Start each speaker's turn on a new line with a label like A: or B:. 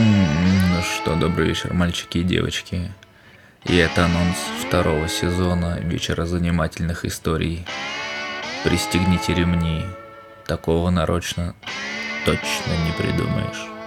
A: Ну что, добрый вечер, мальчики и девочки. И это анонс второго сезона Вечера занимательных историй. Пристегните ремни. Такого нарочно точно не придумаешь.